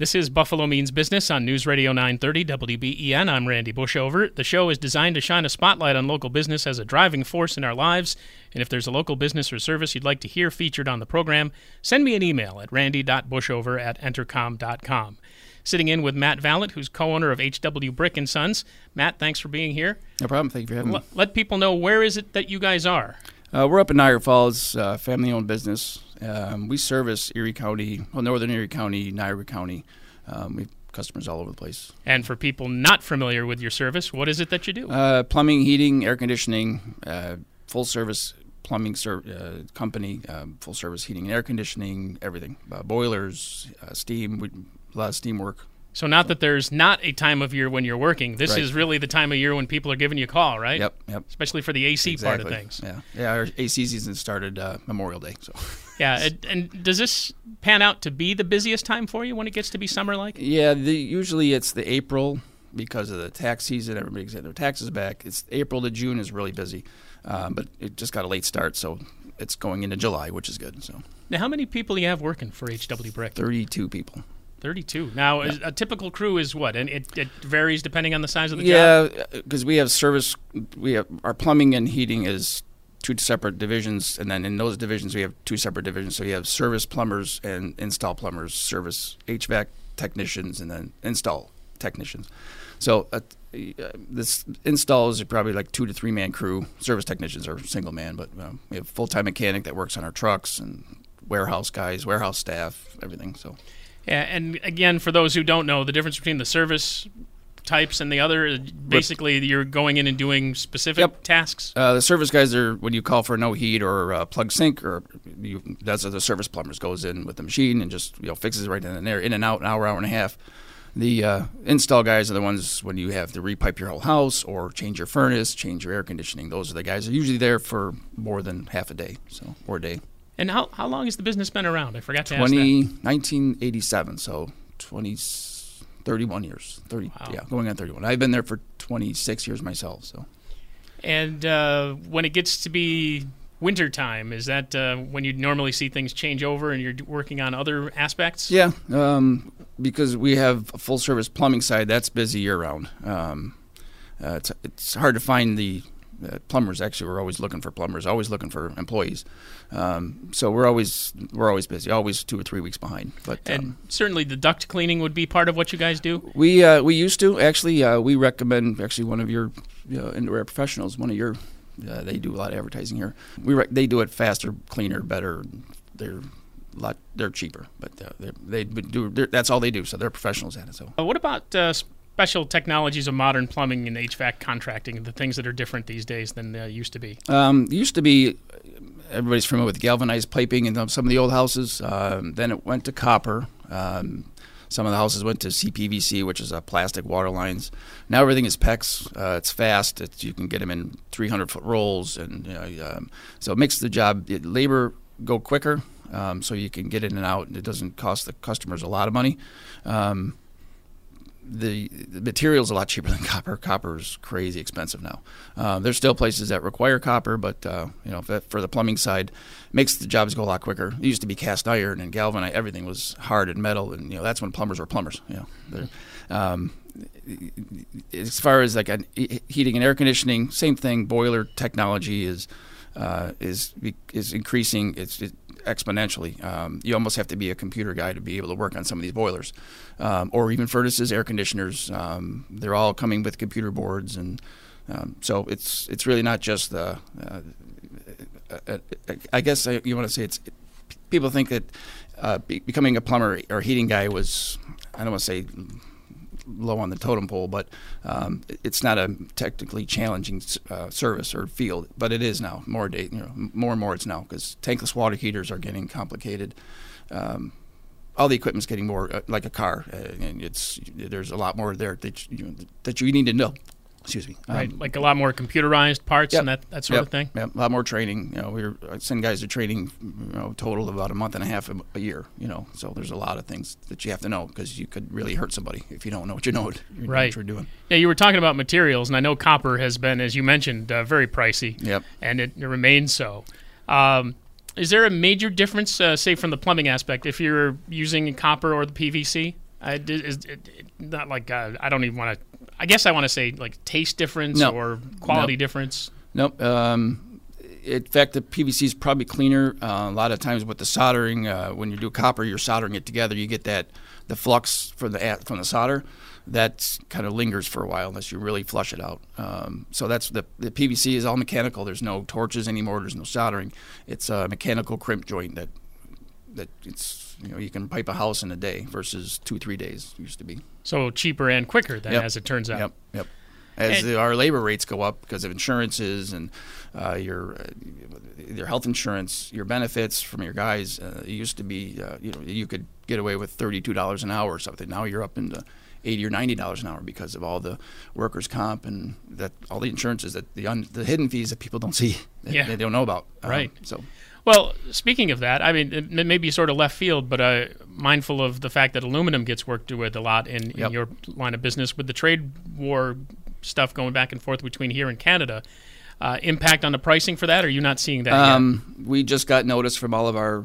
This is Buffalo Means Business on News Radio 930 WBEN. I'm Randy Bushover. The show is designed to shine a spotlight on local business as a driving force in our lives. And if there's a local business or service you'd like to hear featured on the program, send me an email at randy.bushover at entercom.com. Sitting in with Matt Vallet, who's co-owner of HW Brick and Sons. Matt, thanks for being here. No problem. Thank you for having L- me. let people know where is it that you guys are. Uh, we're up in Niagara Falls, uh, family-owned business. Um, we service Erie County, well, northern Erie County, Niagara County. Um, we have customers all over the place. And for people not familiar with your service, what is it that you do? Uh, plumbing, heating, air conditioning, uh, full-service plumbing ser- uh, company, um, full-service heating and air conditioning, everything. Uh, boilers, uh, steam, we, a lot of steam work. So not that there's not a time of year when you're working. This Right. is really the time of year when people are giving you a call, right? Yep, yep. Especially for the AC part of things. Yeah, yeah. Our AC season started uh, Memorial Day, so. Yeah. And, and does this pan out to be the busiest time for you when it gets to be summer like? Yeah, the, usually it's the April because of the tax season. Everybody's getting their taxes back. It's April to June is really busy, um, but it just got a late start, so it's going into July, which is good. So Now, how many people do you have working for HW Brick? thirty-two people. 32. Now, is, a typical crew is what? And it, it varies depending on the size of the job? Yeah, because we have service. We have our plumbing and heating is two separate divisions, and then in those divisions we have two separate divisions. So you have service plumbers and install plumbers, service HVAC technicians, and then install technicians. So uh, this installs are probably like two to three man crew. Service technicians are single man, but um, we have full time mechanic that works on our trucks and warehouse guys, warehouse staff, everything. So Yeah, and again, for those who don't know, the difference between the service types and the other, basically, you're going in and doing specific Yep. tasks. Uh, the service guys are when you call for no heat or uh, plug sink or you, that's what the service plumbers goes in with the machine and just you know fixes it right then and there, in and out, an hour, hour and a half. The uh, install guys are the ones when you have to repipe your whole house or change your furnace, change your air conditioning. Those are the guys. They're usually there for more than half a day, so or a day. And how, how long has the business been around? I forgot to ask 20, that. 1987, so 20, 31 years. 30, Wow. yeah, going on 31. I've been there for 26 years myself, so. And uh, when it gets to be wintertime, is that uh, when you normally see things change over and you're working on other aspects? Yeah, um, because we have a full service plumbing side that's busy year round. Um, uh, it's it's hard to find the uh, plumbers. Actually, we're always looking for plumbers, always looking for employees. Um, so we're always we're always busy, always two or three weeks behind. But um, And certainly the duct cleaning would be part of what you guys do. we uh, we used to actually uh, we recommend actually one of your uh, indoor air professionals, one of your uh, they do a lot of advertising here. We rec- they do it faster, cleaner, better. They're lot they're cheaper, but uh, they're, they do that's all they do. So they're professionals at it. So. What about uh, special technologies of modern plumbing and HVAC contracting, the things that are different these days than they used to be? Um, used to be everybody's familiar with galvanized piping in some of the old houses. Um, then it went to copper. Um, some of the houses went to CPVC, which is uh, plastic water lines. Now everything is PEX. Uh, it's fast. It's, you can get them in 300 foot rolls, and you know, um, so it makes the job it, labor go quicker. Um, so you can get in and out, and it doesn't cost the customers a lot of money. Um, the, the material is a lot cheaper than copper. Copper is crazy expensive now. Uh, there's still places that require copper, but uh, you know, for, the plumbing side, makes the jobs go a lot quicker. It used to be cast iron and galvanized. Everything was hard and metal, and you know that's when plumbers were plumbers. You know, um, as far as like heating and air conditioning, same thing. Boiler technology is uh, is is increasing. It's it, exponentially. Um, you almost have to be a computer guy to be able to work on some of these boilers, um, or even furnaces, air conditioners. Um, they're all coming with computer boards, and um, so it's it's really not just the. Uh, uh, uh, I guess you want to say it's. People think that uh, be, becoming a plumber or heating guy was, I don't want to say low on the totem pole, but um, it's not a technically challenging uh, service or field, but it is now. More you know, more and more it's now because tankless water heaters are getting complicated. Um, all the equipment's getting more uh, like a car, uh, and it's there's a lot more there that you, that you need to know. Excuse me. Um, Right, like a lot more computerized parts Yep. and that, that sort Yep, of thing. Yep, a lot more training. You know, we I send guys to training, you know, total of about a month and a half a, a year. You know, so there's a lot of things that you have to know because you could really hurt somebody if you don't know what you know what you're, Right. what you're doing. Yeah, you were talking about materials, and I know copper has been, as you mentioned, uh, very pricey. Yep. And it, it remains so. Um, is there a major difference, uh, say, from the plumbing aspect, if you're using copper or the PVC? I, is, it- not like uh, I don't even want to. I guess I want to say like taste difference No. or quality No. difference. Nope. Um, in fact, the PVC is probably cleaner. Uh, a lot of times with the soldering, uh, when you do copper, you're soldering it together. You get that the flux from the from the solder that kind of lingers for a while unless you really flush it out. Um, so that's the the PVC is all mechanical. There's no torches anymore. There's no soldering. It's a mechanical crimp joint that that it's you know you can pipe a house in a day versus two three days used to be. So cheaper and quicker than Yep. as it turns out. Yep, yep. As And- our labor rates go up because of insurances and uh, your uh, your health insurance, your benefits from your guys, uh, it used to be uh, you know you could get away with thirty two dollars an hour or something. Now you're up into eighty or ninety dollars an hour because of all the workers' comp and that all the insurances that the un, the hidden fees that people don't see, that Yeah. they don't know about. Um, Right. So Well, speaking of that, I mean, it may- be sort of left field, but uh, mindful of the fact that aluminum gets worked with a lot in, in your line of business with the trade war stuff going back and forth between here and Canada. Uh, impact on the pricing for that? Or are you not seeing that yet? Um, we just got notice from all of our,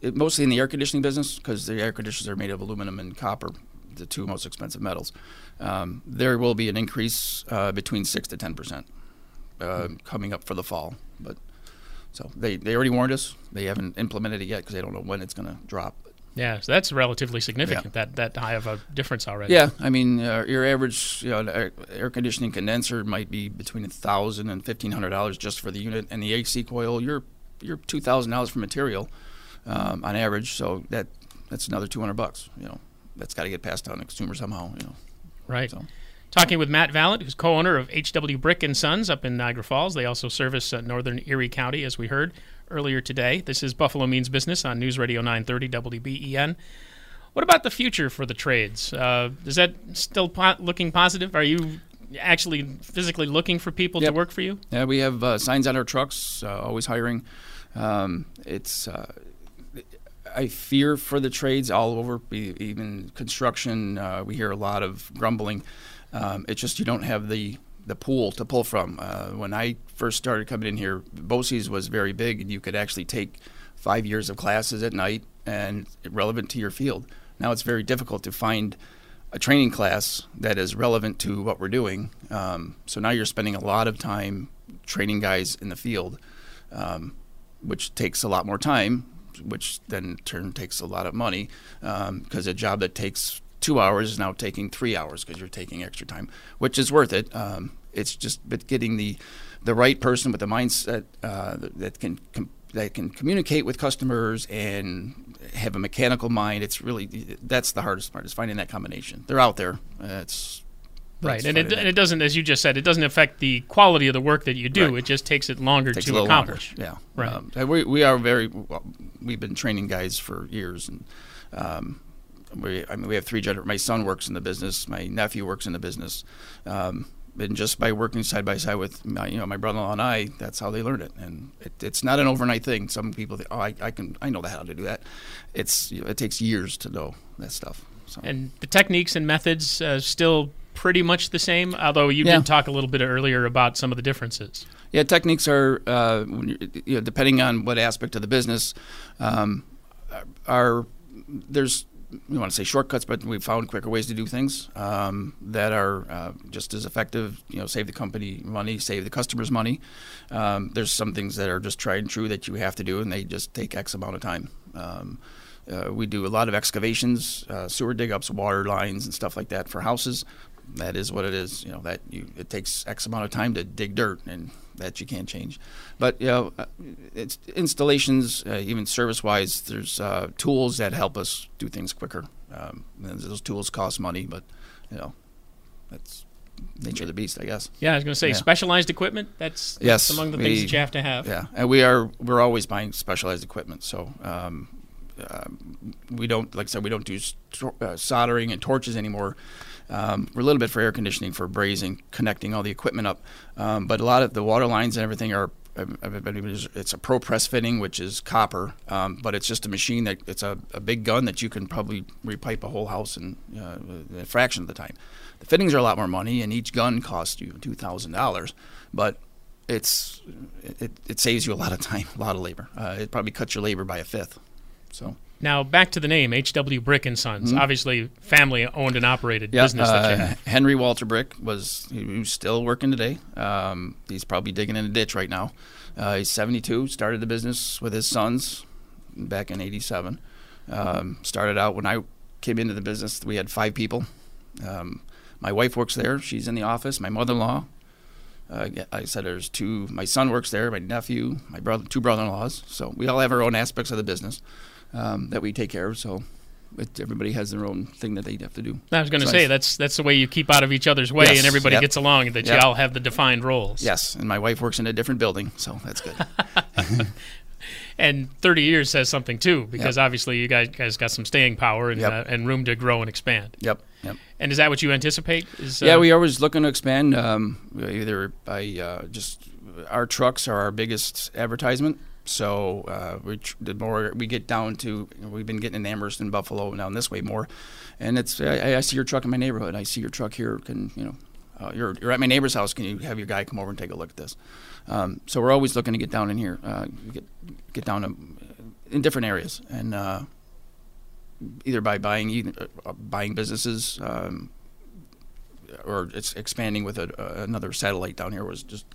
it, mostly in the air conditioning business, because the air conditioners are made of aluminum and copper, the two most expensive metals. Um, there will be an increase uh, between six to ten percent uh, coming up for the fall. But so they, they already warned us. They haven't implemented it yet because they don't know when it's going to drop. Yeah, so that's relatively significant. That that high of a difference already. Yeah, I mean, uh, your average you know, air, air conditioning condenser might be between a thousand and fifteen hundred dollars just for the unit, and the AC coil, you're you're two thousand dollars for material um, on average. So that that's another two hundred bucks. You know, that's got to get passed on to consumers somehow. You know, Right. So. Talking with Matt Vallant, who's co-owner of HW Brick and Sons up in Niagara Falls. They also service uh, northern Erie County, as we heard earlier today. This is Buffalo Means Business on News Radio 930 WBEN. What about the future for the trades? Uh, is that still po- looking positive? Are you actually physically looking for people to work for you? Yeah, we have uh, signs on our trucks, uh, always hiring. Um, it's uh, I fear for the trades all over, even construction. Uh, we hear a lot of grumbling. Um, it's just you don't have the the pool to pull from. Uh, when I first started coming in here, BOCES was very big, and you could actually take five years of classes at night and relevant to your field. Now it's very difficult to find a training class that is relevant to what we're doing. Um, so now you're spending a lot of time training guys in the field, um, which takes a lot more time, which then in turn takes a lot of money because a job that takes two hours is now taking three hours because you're taking extra time, which is worth it. Um, it's just but getting the the right person with the mindset uh, that, that can com- that can communicate with customers and have a mechanical mind. It's really that's the hardest part is finding that combination. They're out there. Uh, it's Right, and it, and it doesn't, as you just said, it doesn't affect the quality of the work that you do. Right. It just takes it longer takes to accomplish. longer. Yeah, Right. Um, we we are very. Well, we've been training guys for years, and um, we I mean we have three gener- My son works in the business. My nephew works in the business. Um, and just by working side by side with my, you know, my brother-in-law and I, that's how they learned it. And it, it's not an overnight thing. Some people think, oh, I, I can, I know the how to do that. It's, you know, it takes years to know that stuff. So. And the techniques and methods uh, still pretty much the same, although you Yeah. did talk a little bit earlier about some of the differences. Yeah, techniques are, uh, you know, depending on what aspect of the business, um, are there's we want to say shortcuts, but we've found quicker ways to do things um, that are uh, just as effective. You know, save the company money, save the customers money. Um, there's some things that are just tried and true that you have to do, and they just take X amount of time. Um, uh, we do a lot of excavations, uh, sewer dig ups, water lines, and stuff like that for houses. That is what it is. You know that you it takes X amount of time to dig dirt, and that you can't change. But you know, uh, it's installations, uh, even service wise. There's uh, tools that help us do things quicker. Um, and those tools cost money, but you know, that's nature of the beast, I guess. Yeah, I was going to say Yeah. specialized equipment. That's, Yes, that's among the we- things that you have to have. Yeah, and we are we're always buying specialized equipment. So um, um, we don't, like I said, we don't do s- tor- uh, soldering and torches anymore. Um, we're a little bit for air conditioning, for brazing, connecting all the equipment up. Um, but a lot of the water lines and everything are. It's a ProPress fitting, which is copper, um, but it's just a machine that it's a, a big gun that you can probably repipe a whole house in uh, a fraction of the time. The fittings are a lot more money, and each gun costs you two thousand dollars, but it's it, it saves you a lot of time, a lot of labor. Uh, it probably cuts your labor by a fifth. So Now back to the name H.W. Brick and Sons. Obviously, family owned and operated Mm-hmm. yeah, business uh. Henry Walter Brick was he- he's still working today. Um, he's probably digging in a ditch right now. Uh, he's 72. Started the business with his sons back in '87. Um, started out when I came into the business. We had five people. Um, my wife works there. She's in the office. My mother-in-law. Uh, I said there's two. My son works there. My nephew, my brother, two brother-in-laws. So we all have our own aspects of the business um, that we take care of. So it, everybody has their own thing that they have to do. I was going to So say I- that's that's the way you keep out of each other's way, Yes, and everybody yep. gets along. That you all have the defined roles. Yes, and my wife works in a different building, so that's good. And 30 years says something too, because obviously you guys, guys got some staying power and Yep. uh, and room to grow and expand. yep, yep. And is that what you anticipate? Is, Yeah, uh, we are always looking to expand. Um, either by uh, just our trucks are our biggest advertisement. So uh, we tr- the more we get down to, we've been getting in Amherst and Buffalo down this way more, and it's I, I see your truck in my neighborhood. I see your truck here. Can you know? Uh, you're, you're at my neighbor's house. Can you have your guy come over and take a look at this? Um, so we're always looking to get down in here, uh, get get down to, in different areas, and uh, either by buying uh, buying businesses, um, or it's expanding with a, another satellite down here. Was just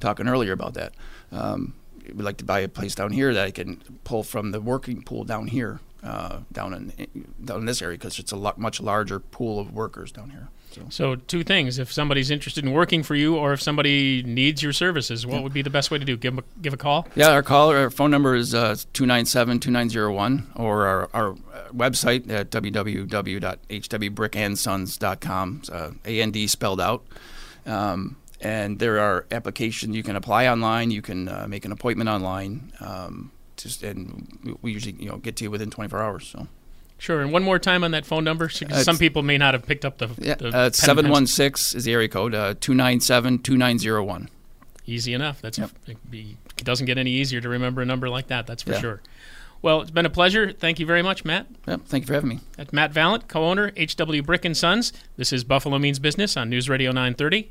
talking earlier about that. Um, we'd like to buy a place down here that I can pull from the working pool down here, uh, down in down in this area because it's a lot much larger pool of workers down here. So So two things: if somebody's interested in working for you, or if somebody needs your services, what would be the best way to do? Give 'em a, give a call. yeah, our call our phone number is uh, two nine seven two nine zero one or our, our uh, website at www.hwbrickandsons.com. Uh, A N D spelled out. Um, and there are applications you can apply online. You can uh, make an appointment online. Um, just and we- usually you know get to you within 24 hours. So Sure. And one more time on that phone number. So- Uh, some people may not have picked up the, yeah, the uh, pen it's and pencil. 716 is the area code. Uh, 297 2901. Easy enough. That's Yep. it, be, it doesn't get any easier to remember a number like that. That's for Yeah. sure. Well, it's been a pleasure. Thank you very much, Matt. Yep, thank you for having me. That's Matt Valent, co-owner HW Brick and Sons. This is Buffalo Means Business on News Radio 930